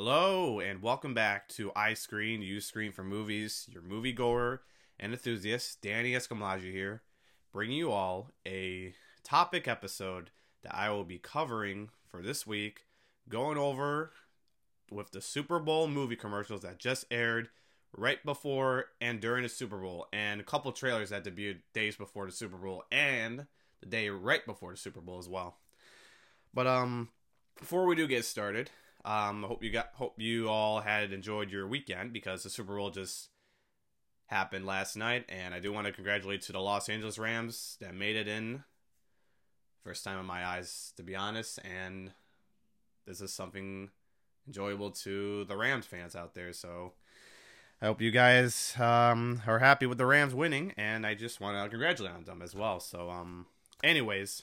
Hello, and welcome back to iScreen, You Scream for Movies, your moviegoer and enthusiast, Danny Escamlaji here, bringing you all a topic episode that I will be covering for this week, going over with the Super Bowl movie commercials that just aired right before and during the Super Bowl, and a couple trailers that debuted days before the Super Bowl and the day right before the Super Bowl as well. But um, before we do get started, um, I hope you got hope you all had enjoyed your weekend because the Super Bowl just happened last night, and I do want to congratulate to the Los Angeles Rams that made it in. First time in my eyes, to be honest, and this is something enjoyable to the Rams fans out there. So I hope you guys um, are happy with the Rams winning, and I just want to congratulate on them as well. So, um, anyways,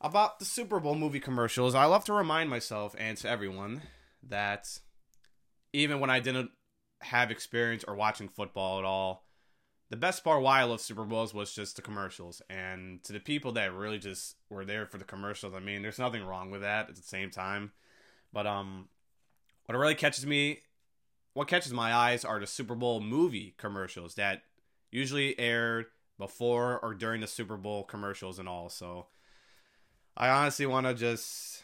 about the Super Bowl movie commercials, I love to remind myself and to everyone that even when I didn't have experience or watching football at all, the best part why I love Super Bowls was just the commercials. And to the people that really just were there for the commercials, I mean, there's nothing wrong with that at the same time. But um, what really catches me, what catches my eyes are the Super Bowl movie commercials that usually aired before or during the Super Bowl commercials and all. So I honestly want to just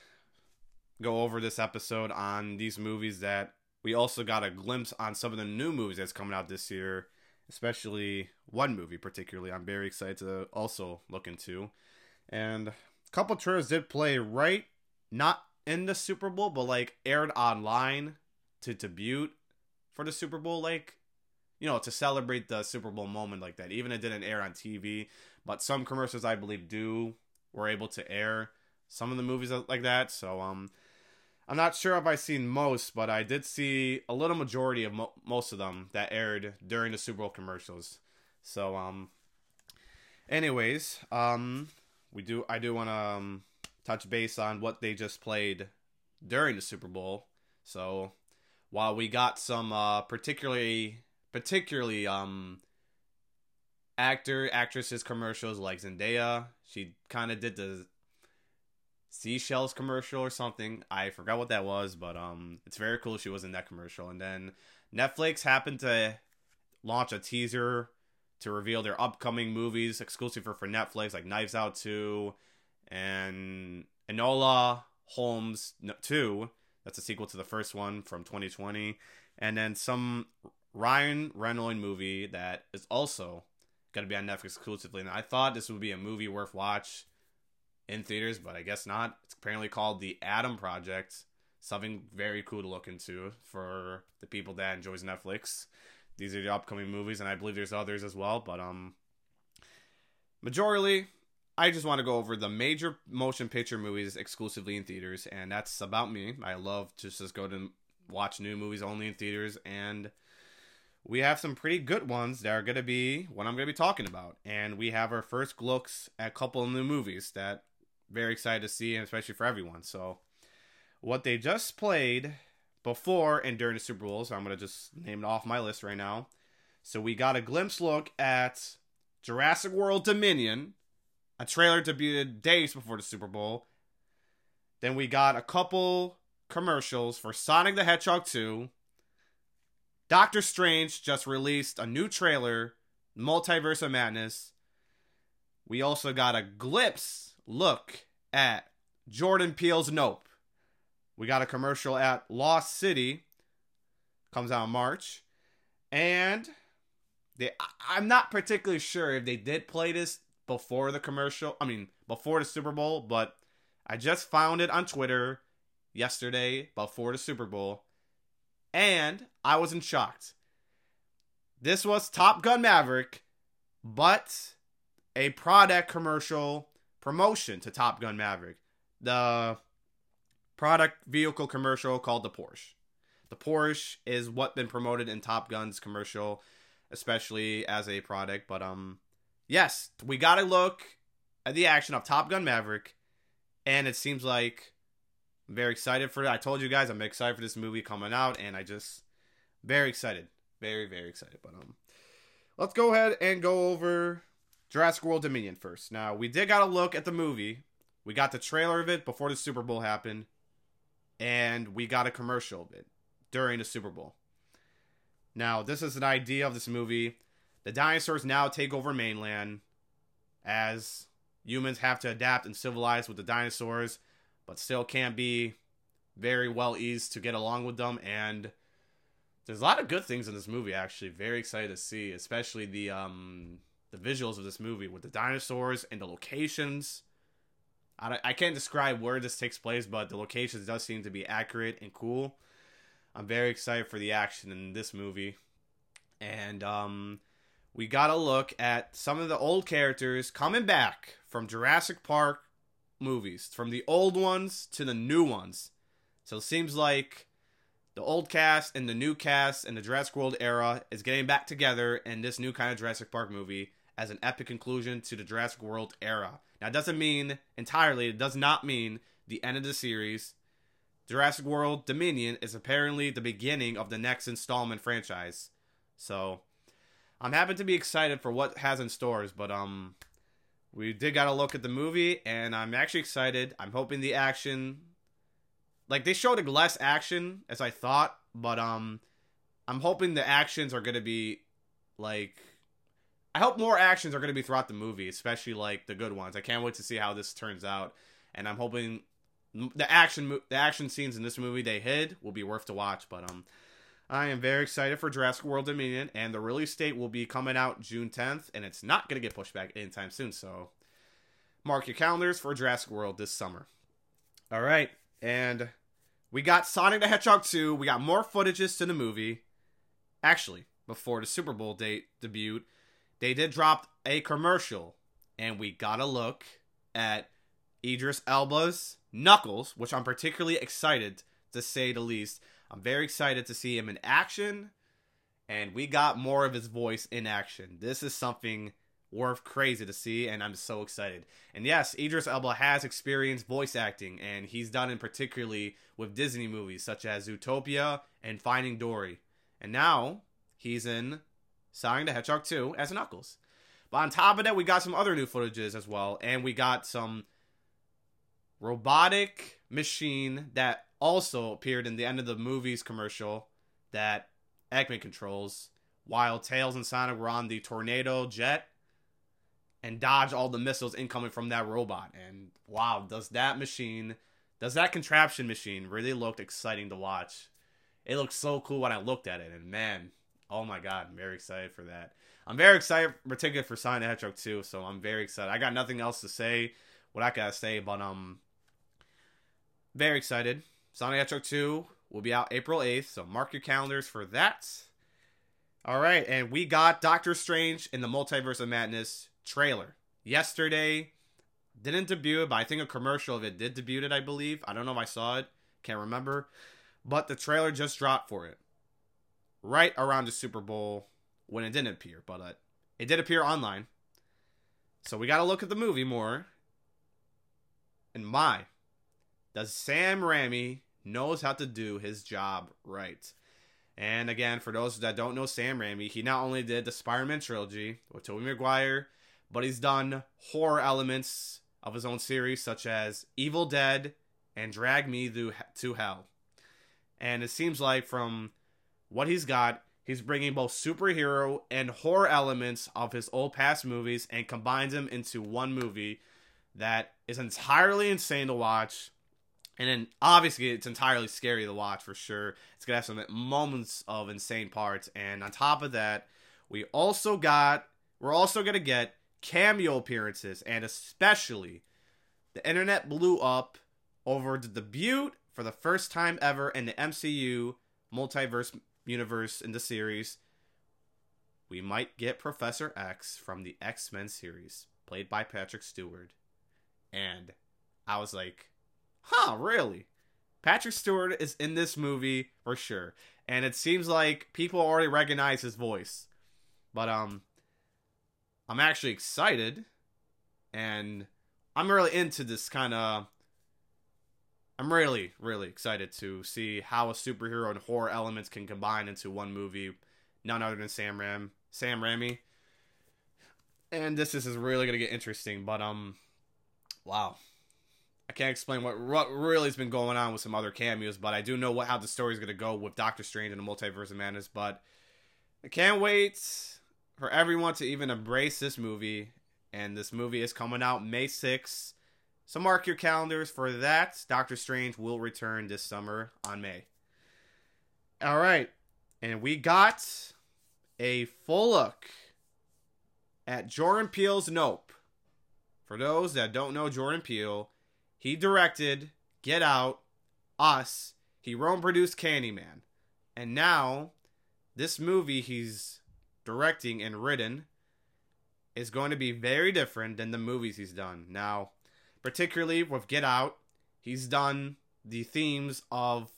go over this episode on these movies that we also got a glimpse on some of the new movies that's coming out this year, especially one movie particularly. I'm very excited to also look into. And a couple trailers did play right, not in the Super Bowl, but like aired online to debut for the Super Bowl, like you know, to celebrate the Super Bowl moment like that. Even it didn't air on TV, but some commercials I believe do were able to air some of the movies like that. So um, I'm not sure if I've seen most, but I did see a little majority of mo- most of them that aired during the Super Bowl commercials. So um, anyways, um, we do I do want to um, touch base on what they just played during the Super Bowl. So while we got some uh, particularly particularly um actor actresses commercials like Zendaya. She kind of did the seashells commercial or something. I forgot what that was, but um, it's very cool. She was in that commercial, and then Netflix happened to launch a teaser to reveal their upcoming movies exclusive for, for Netflix, like Knives Out two and Enola Holmes two. That's a sequel to the first one from 2020, and then some Ryan Reynolds movie that is also going to be on Netflix exclusively. And I thought this would be a movie worth watch in theaters, but I guess not. It's apparently called The Adam Project. Something very cool to look into for the people that enjoys Netflix. These are the upcoming movies, and I believe there's others as well. But um, majorly, I just want to go over the major motion picture movies exclusively in theaters, and that's about me. I love to just go to watch new movies only in theaters, and we have some pretty good ones that are going to be what I'm going to be talking about. And we have our first looks at a couple of new movies that very excited to see, and especially for everyone. So, what they just played before and during the Super Bowl, so I'm going to just name it off my list right now. So, we got a glimpse look at Jurassic World Dominion, a trailer debuted days before the Super Bowl. Then we got a couple commercials for Sonic the Hedgehog 2 Doctor Strange just released a new trailer, Multiverse of Madness. We also got a glimpse look at Jordan Peele's Nope. We got a commercial at Lost City, comes out in March, and they I'm not particularly sure if they did play this before the commercial. I mean, before the Super Bowl, but I just found it on Twitter yesterday before the Super Bowl and I wasn't shocked. This was Top Gun Maverick, but a product commercial promotion to Top Gun Maverick. The product vehicle commercial called the Porsche. The Porsche is what been promoted in Top Gun's commercial, especially as a product. But um, yes, we got to look at the action of Top Gun Maverick, and it seems like I'm very excited for it. I told you guys I'm excited for this movie coming out, and I just very excited, very very excited. But um, let's go ahead and go over Jurassic World Dominion first. Now we did got a look at the movie. We got the trailer of it before the Super Bowl happened. and we got a commercial of it during the Super Bowl. Now, this is an idea of this movie. The dinosaurs now take over mainland as humans have to adapt and civilize with the dinosaurs, but still can't be very well eased to get along with them. And there's a lot of good things in this movie. Actually, very excited to see, especially the um the visuals of this movie with the dinosaurs and the locations. I, I can't describe where this takes place, but the locations does seem to be accurate and cool. I'm very excited for the action in this movie. And um, we got to look at some of the old characters coming back from Jurassic Park movies, from the old ones to the new ones. So it seems like the old cast and the new cast and the Jurassic World era is getting back together in this new kind of Jurassic Park movie as an epic conclusion to the Jurassic World era. Now, it doesn't mean entirely, it does not mean the end of the series. Jurassic World Dominion is apparently the beginning of the next installment franchise. So, I'm happy to be excited for what has in stores, but um we did got a look at the movie and I'm actually excited. I'm hoping the action like they showed less action as I thought, but um I'm hoping the actions are to be like I hope more actions are going to be throughout the movie, especially like the good ones. I can't wait to see how this turns out, and I'm hoping the action the action scenes in this movie they hid will be worth to watch. But um, I am very excited for Jurassic World Dominion, and the release date will be coming out June 10th, and it's not going to get pushed back anytime soon. So mark your calendars for Jurassic World this summer. All right, and we got Sonic the Hedgehog 2. We got more footages to the movie. Actually, before the Super Bowl date debut, they did drop a commercial, and we got a look at Idris Elba's Knuckles, which I'm particularly excited to say the least. I'm very excited to see him in action, and we got more of his voice in action. This is something worth crazy to see, and I'm so excited. And yes, Idris Elba has experienced voice acting, and he's done it particularly with Disney movies such as Zootopia and Finding Dory. And now he's in Sonic the Hedgehog 2 as Knuckles. But on top of that, we got some other new footages as well, and we got some robotic machine that also appeared in the end of the movie's commercial that Eggman controls, while Tails and Sonic were on the tornado jet and dodge all the missiles incoming from that robot. And wow, does that machine, does that contraption machine really look exciting to watch? It looked so cool when I looked at it, and man, oh my god, I'm very excited for that. I'm very excited, particularly for Sonic the Hedgehog 2, so I'm very excited. I got nothing else to say, what I gotta say, but um, very excited. Sonic Hedgehog 2 will be out April 8th, so mark your calendars for that. All right, and we got Doctor Strange in the Multiverse of Madness trailer yesterday. Didn't debut, but I think a commercial of it did debut it, I believe. I don't know if I saw it, can't remember. But the trailer just dropped for it right around the Super Bowl when it didn't appear, but uh, it did appear online. So we got to look at the movie more. And my, does Sam Raimi knows how to do his job right. And again, for those that don't know Sam Raimi, he not only did the Spider-Man trilogy with Tobey Maguire, but he's done horror elements of his own series such as Evil Dead and Drag Me to Hell. And it seems like from what he's got, he's bringing both superhero and horror elements of his old past movies and combines them into one movie that is entirely insane to watch and then obviously it's entirely scary to watch for sure. It's gonna have some moments of insane parts. And on top of that, we also got we're also gonna get cameo appearances and especially the internet blew up over the debut for the first time ever in the MCU multiverse universe in the series. We might get Professor X from the X Men series, played by Patrick Stewart. And I was like, huh, really? Patrick Stewart is in this movie for sure. And it seems like people already recognize his voice. But um I'm actually excited and I'm really into this kind of I'm really really excited to see how a superhero and horror elements can combine into one movie. None other than Sam Ram Sam Raimi. And this is really to get interesting, but um wow. I can't explain what really has been going on with some other cameos, but I do know what how the story's gonna go with Doctor Strange and the Multiverse of Madness. But I can't wait for everyone to even embrace this movie. And this movie is coming out May 6th. So mark your calendars for that. Doctor Strange will return this summer on May. All right. And we got a full look at Jordan Peele's Nope. For those that don't know Jordan Peele, he directed Get Out, Us, he wrote and produced Candyman. And now, this movie he's directing and written is going to be very different than the movies he's done. Now, particularly with Get Out, he's done the themes of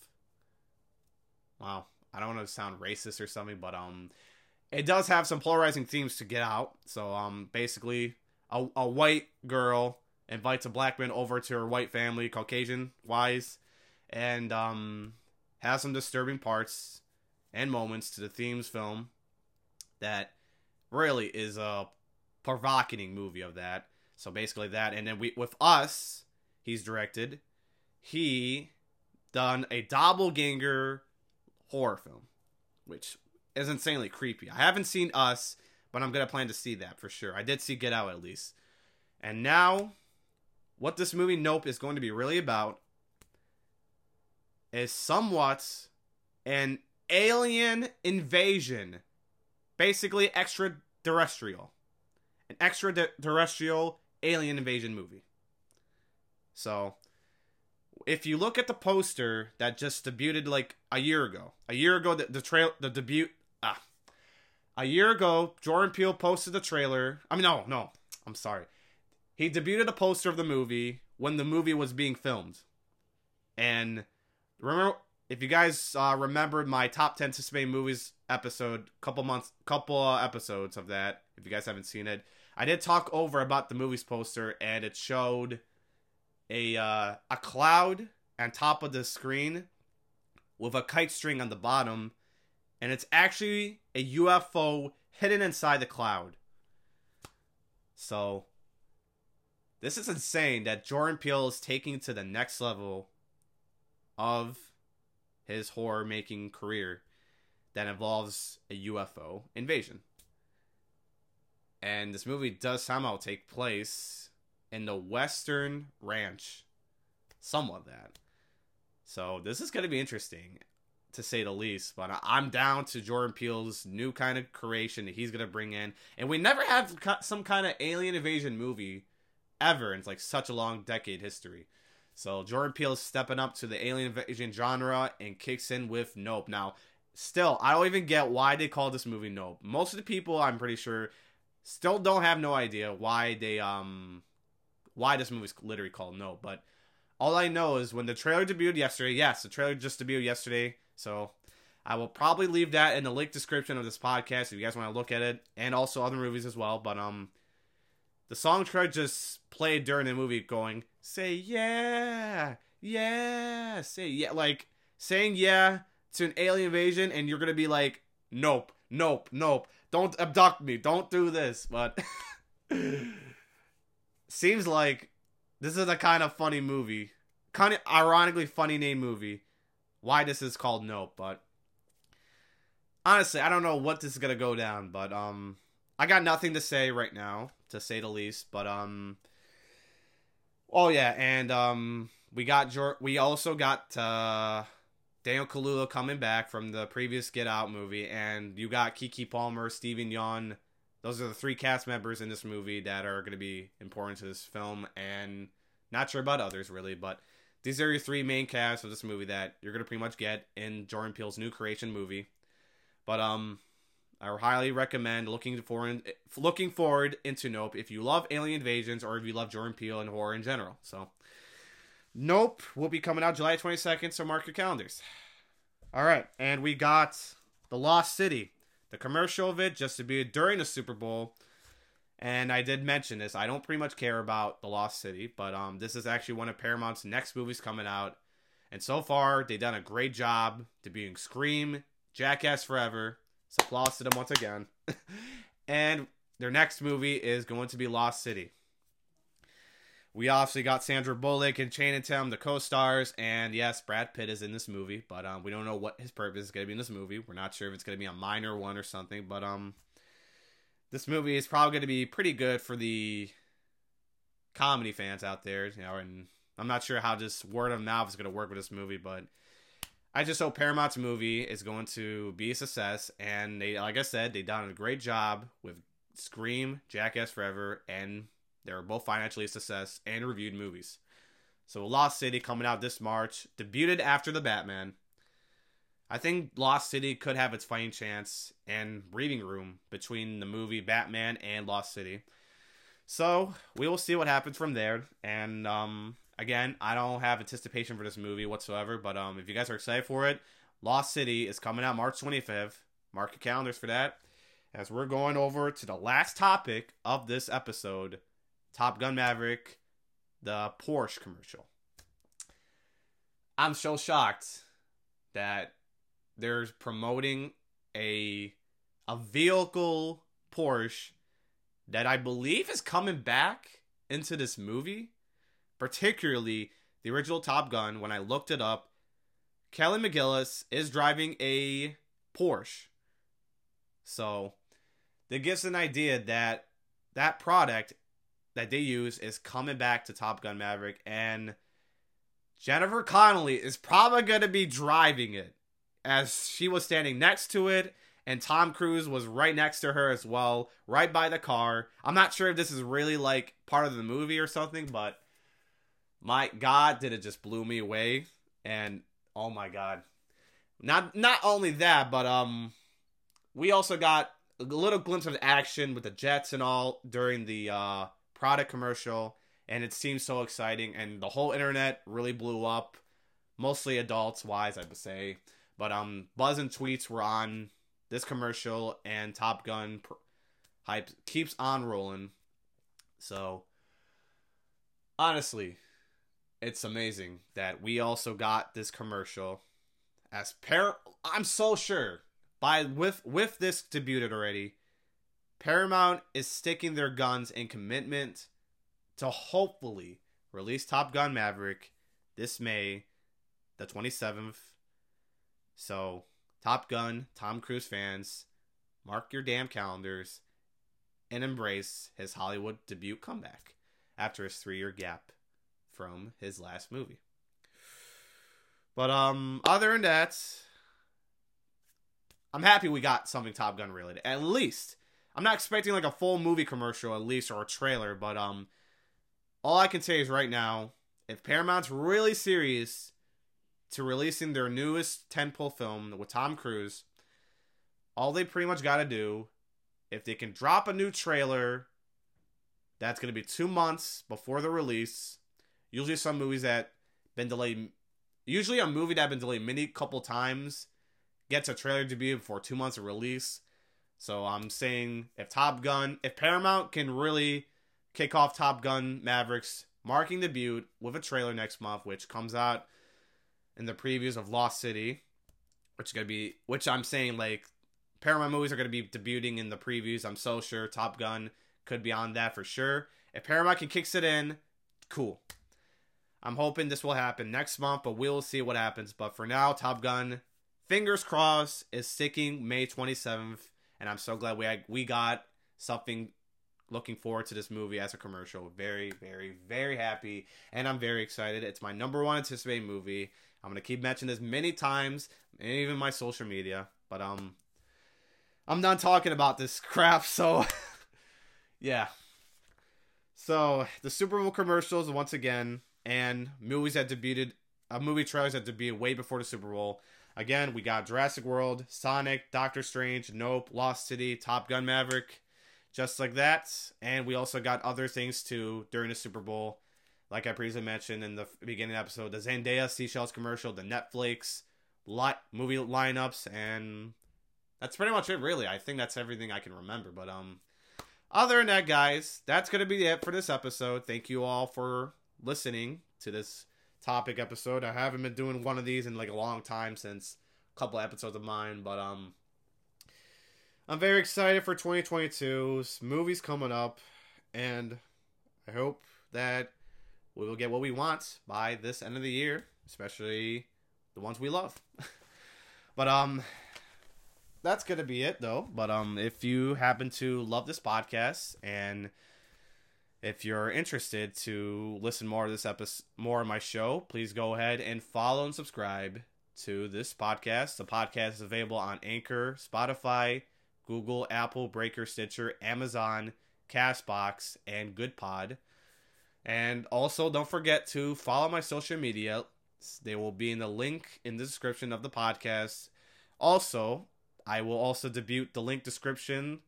wow, I don't want to sound racist or something, but um it does have some polarizing themes to Get Out. So um basically a, a white girl invites a black man over to her white family, Caucasian wise, and um has some disturbing parts and moments to the themes film that really is a provocating movie of that. So basically that, and then we with us, he's directed. He done a doppelganger horror film, which is insanely creepy. I haven't seen Us, but I'm gonna plan to see that for sure. I did see Get Out at least, and now, what this movie Nope is going to be really about is somewhat an alien invasion, basically extraterrestrial an extraterrestrial alien invasion movie. So, if you look at the poster that just debuted like a year ago, a year ago the, the trail the debut ah, a year ago Jordan Peele posted the trailer. I mean, no, no, I'm sorry. He debuted a poster of the movie when the movie was being filmed, and remember if you guys uh, remembered my top 10 anticipated movies episode couple months couple uh, episodes of that if you guys haven't seen it I did talk over about the movie's poster, and it showed a uh, a cloud on top of the screen with a kite string on the bottom, and it's actually a UFO hidden inside the cloud. So, this is insane that Jordan Peele is taking to the next level of his horror making career that involves a UFO invasion. And this movie does somehow take place in the Western Ranch. Somewhat that. So this is going to be interesting, to say the least. But I'm down to Jordan Peele's new kind of creation that he's going to bring in. And we never have some kind of alien invasion movie ever and it's like such a long decade history. So Jordan Peele is stepping up to the alien invasion genre and kicks in with Nope. Now, still, I don't even get why they call this movie Nope. Most of the people, I'm pretty sure, Still don't have no idea why they um why this movie's literally called Nope. but all I know is when the trailer debuted yesterday, yes, the trailer just debuted yesterday, so I will probably leave that in the link description of this podcast if you guys want to look at it, and also other movies as well. But um, the song trailer just played during the movie, going "Say yeah, yeah, say yeah," like saying yeah to an alien invasion, and you're gonna be like, "Nope, nope, nope." don't abduct me. Don't do this. But seems like this is a kind of funny movie. Kind of ironically funny name movie. Why this is called Nope, but honestly, I don't know what this is gonna go down, but um I got nothing to say right now, to say the least. But um Oh yeah, and um we got Jor- we also got uh Daniel Kaluuya coming back from the previous Get Out movie, and you got Keke Palmer, Steven Yeun. Those are the three cast members in this movie that are going to be important to this film, and not sure about others really, but these are your three main casts of this movie that you're going to pretty much get in Jordan Peele's new creation movie. But um, I highly recommend looking forward looking forward into Nope if you love alien invasions or if you love Jordan Peele and horror in general. So Nope will be coming out July 22nd, so mark your calendars. All right, and we got The Lost City. The commercial of it just to be during the Super Bowl. And I did mention this. I don't pretty much care about The Lost City, but um, this is actually one of Paramount's next movies coming out. And so far, they've done a great job debuting Scream, Jackass Forever. So applause to them once again. and their next movie is going to be Lost City We obviously got Sandra Bullock and Channing Tatum, the co-stars, and yes, Brad Pitt is in this movie, but um, we don't know what his purpose is going to be in this movie. We're not sure if it's going to be a minor one or something, but um, this movie is probably going to be pretty good for the comedy fans out there, you know, and I'm not sure how just word of mouth is going to work with this movie, but I just hope Paramount's movie is going to be a success. And they, like I said, they done a great job with Scream, Jackass Forever, and they're both financially a success and reviewed movies. So Lost City coming out this March, debuted after the Batman. I think Lost City could have its fighting chance and breathing room between the movie Batman and Lost City. So we will see what happens from there. And um, Again, I don't have anticipation for this movie whatsoever, but um, if you guys are excited for it, Lost City is coming out March 25th. Mark your calendars for that. As we're going over to the last topic of this episode Top Gun Maverick, the Porsche commercial. I'm so shocked that they're promoting a a vehicle Porsche that I believe is coming back into this movie particularly the original Top Gun, when I looked it up, Kelly McGillis is driving a Porsche. So that gives an idea that that product that they use is coming back to Top Gun Maverick, and Jennifer Connelly is probably going to be driving it as she was standing next to it, and Tom Cruise was right next to her as well, right by the car. I'm not sure if this is really like part of the movie or something, but my God, did it just blew me away. And oh my God. Not not only that, but um we also got a little glimpse of action with the jets and all during the uh product commercial and it seems so exciting and the whole internet really blew up mostly adults wise i would say but um buzz and tweets were on this commercial and top gun pr- hype keeps on rolling so honestly it's amazing that we also got this commercial as par I'm so sure by with with this debuted already Paramount is sticking their guns in commitment to hopefully release Top Gun Maverick this May the 27th. So, Top Gun, Tom Cruise fans, mark your damn calendars and embrace his Hollywood debut comeback after his 3-year gap from his last movie. But um, other than that, I'm happy we got something Top Gun related. At least I'm not expecting like a full movie commercial at least or a trailer, but um, all I can say is right now, if Paramount's really serious to releasing their newest tentpole film with Tom Cruise, all they pretty much got to do, if they can drop a new trailer, that's going to be two months before the release Usually, some movies that been delayed. Usually, a movie that been delayed many couple times gets a trailer debut before two months of release. So I'm saying if Top Gun, if Paramount can really kick off Top Gun Mavericks marking debut with a trailer next month, which comes out in the previews of Lost City, which is gonna be, which I'm saying like Paramount movies are gonna be debuting in the previews. I'm so sure Top Gun could be on that for sure. If Paramount can kicks it in, cool. I'm hoping this will happen next month, but we'll see what happens. But for now, Top Gun, fingers crossed, is sticking May 27th, and I'm so glad we had, we got something. Looking forward to this movie as a commercial. Very, very, very happy, and I'm very excited. It's my number one anticipated movie. I'm gonna keep mentioning this many times, even my social media. But um, I'm done talking about this crap. So, yeah. So the Super Bowl commercials once again and movies that debuted, uh, movie trailers that debuted way before the Super Bowl. Again, we got Jurassic World, Sonic, Doctor Strange, Nope, Lost City, Top Gun Maverick, just like that. And we also got other things too during the Super Bowl. Like I previously mentioned in the beginning episode, the Zendaya Seashells commercial, the Netflix lot movie lineups, and that's pretty much it, really. I think that's everything I can remember. But um, other than that, guys, that's gonna be it for this episode. Thank you all for listening to this topic episode. I haven't been doing one of these in like a long time since a couple episodes of mine, but um I'm very excited for 2022. Movies coming up and I hope that we will get what we want by this end of the year, especially the ones we love. but um that's gonna be it though. But um if you happen to love this podcast and if you're interested to listen more of this episode more of my show, please go ahead and follow and subscribe to this podcast. The podcast is available on Anchor, Spotify, Google, Apple, Breaker, Stitcher, Amazon, Castbox, and GoodPod. And also, don't forget to follow my social media. They will be in the link in the description of the podcast. Also, I will also debut the link description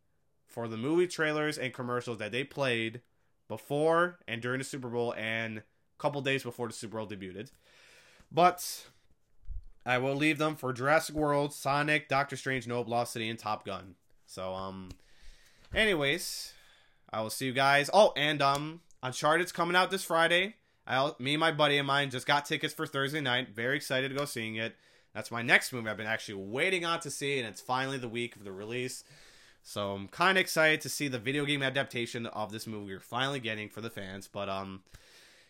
for the movie trailers and commercials that they played before and during the Super Bowl and a couple days before the Super Bowl debuted. But I will leave them for Jurassic World, Sonic, Doctor Strange, Nope, Lost City, and Top Gun. So, um, anyways, I will see you guys. Oh, and um, Uncharted's coming out this Friday. I, me and my buddy of mine just got tickets for Thursday night. Very excited to go seeing it. That's my next movie I've been actually waiting on to see, and it's finally the week of the release. So I'm kind of excited to see the video game adaptation of this movie we're finally getting for the fans. But um,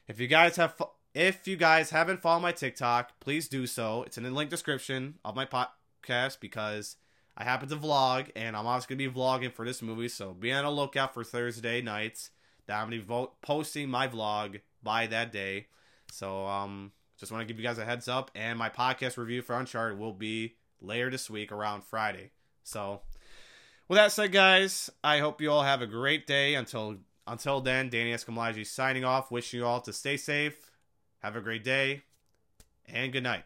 if you guys have if you guys haven't followed my TikTok, please do so. It's in the link description of my podcast because I happen to vlog, and I'm also gonna be vlogging for this movie. So be on the lookout for Thursday nights. That I'm gonna be posting my vlog by that day. So um, just want to give you guys a heads up, and my podcast review for Uncharted will be later this week around Friday. So, with that said, guys, I hope you all have a great day. Until until then, Danny Escamlaji signing off. Wishing you all to stay safe, have a great day, and good night.